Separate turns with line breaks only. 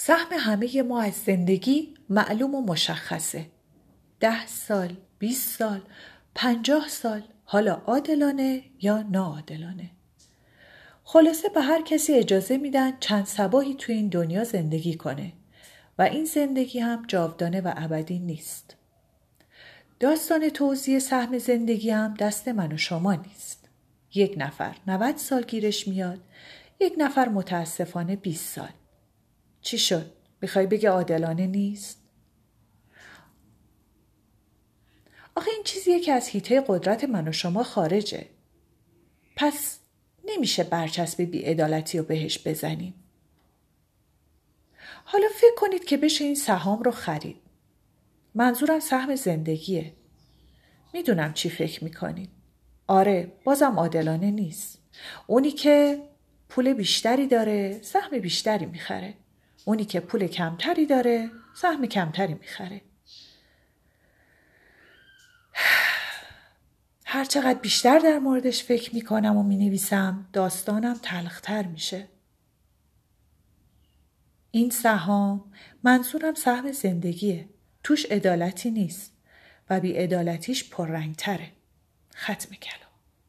سهم همه ما از زندگی معلوم و مشخصه. ده سال، 20 سال، پنجاه سال حالا عادلانه یا ناعادلانه. خلاصه به هر کسی اجازه میدن چند سباهی توی این دنیا زندگی کنه و این زندگی هم جاودانه و ابدی نیست. داستان توضیح سهم زندگی هم دست من و شما نیست. یک نفر 90 سال گیرش میاد یک نفر متاسفانه 20 سال. چی شد؟ می‌خوای بگه عادلانه نیست؟ آخه این چیزیه که از هیته قدرت من و شما خارجه. پس نمیشه برچسب بیعدالتی رو بهش بزنیم. حالا فکر کنید که بشه این سهام رو خرید. منظورم سهم زندگیه. می‌دونم چی فکر می‌کنید. آره بازم عادلانه نیست. اونی که پول بیشتری داره سهم بیشتری می‌خره. اونی که پول کمتری داره سهم کمتری می‌خره. هر چقدر بیشتر در موردش فکر می‌کنم و می‌نویسم داستانم تلختر میشه. این سهام منظورم سهم زندگیه. توش عدالتی نیست و بی عدالتیش پررنگتره. ختم کلام.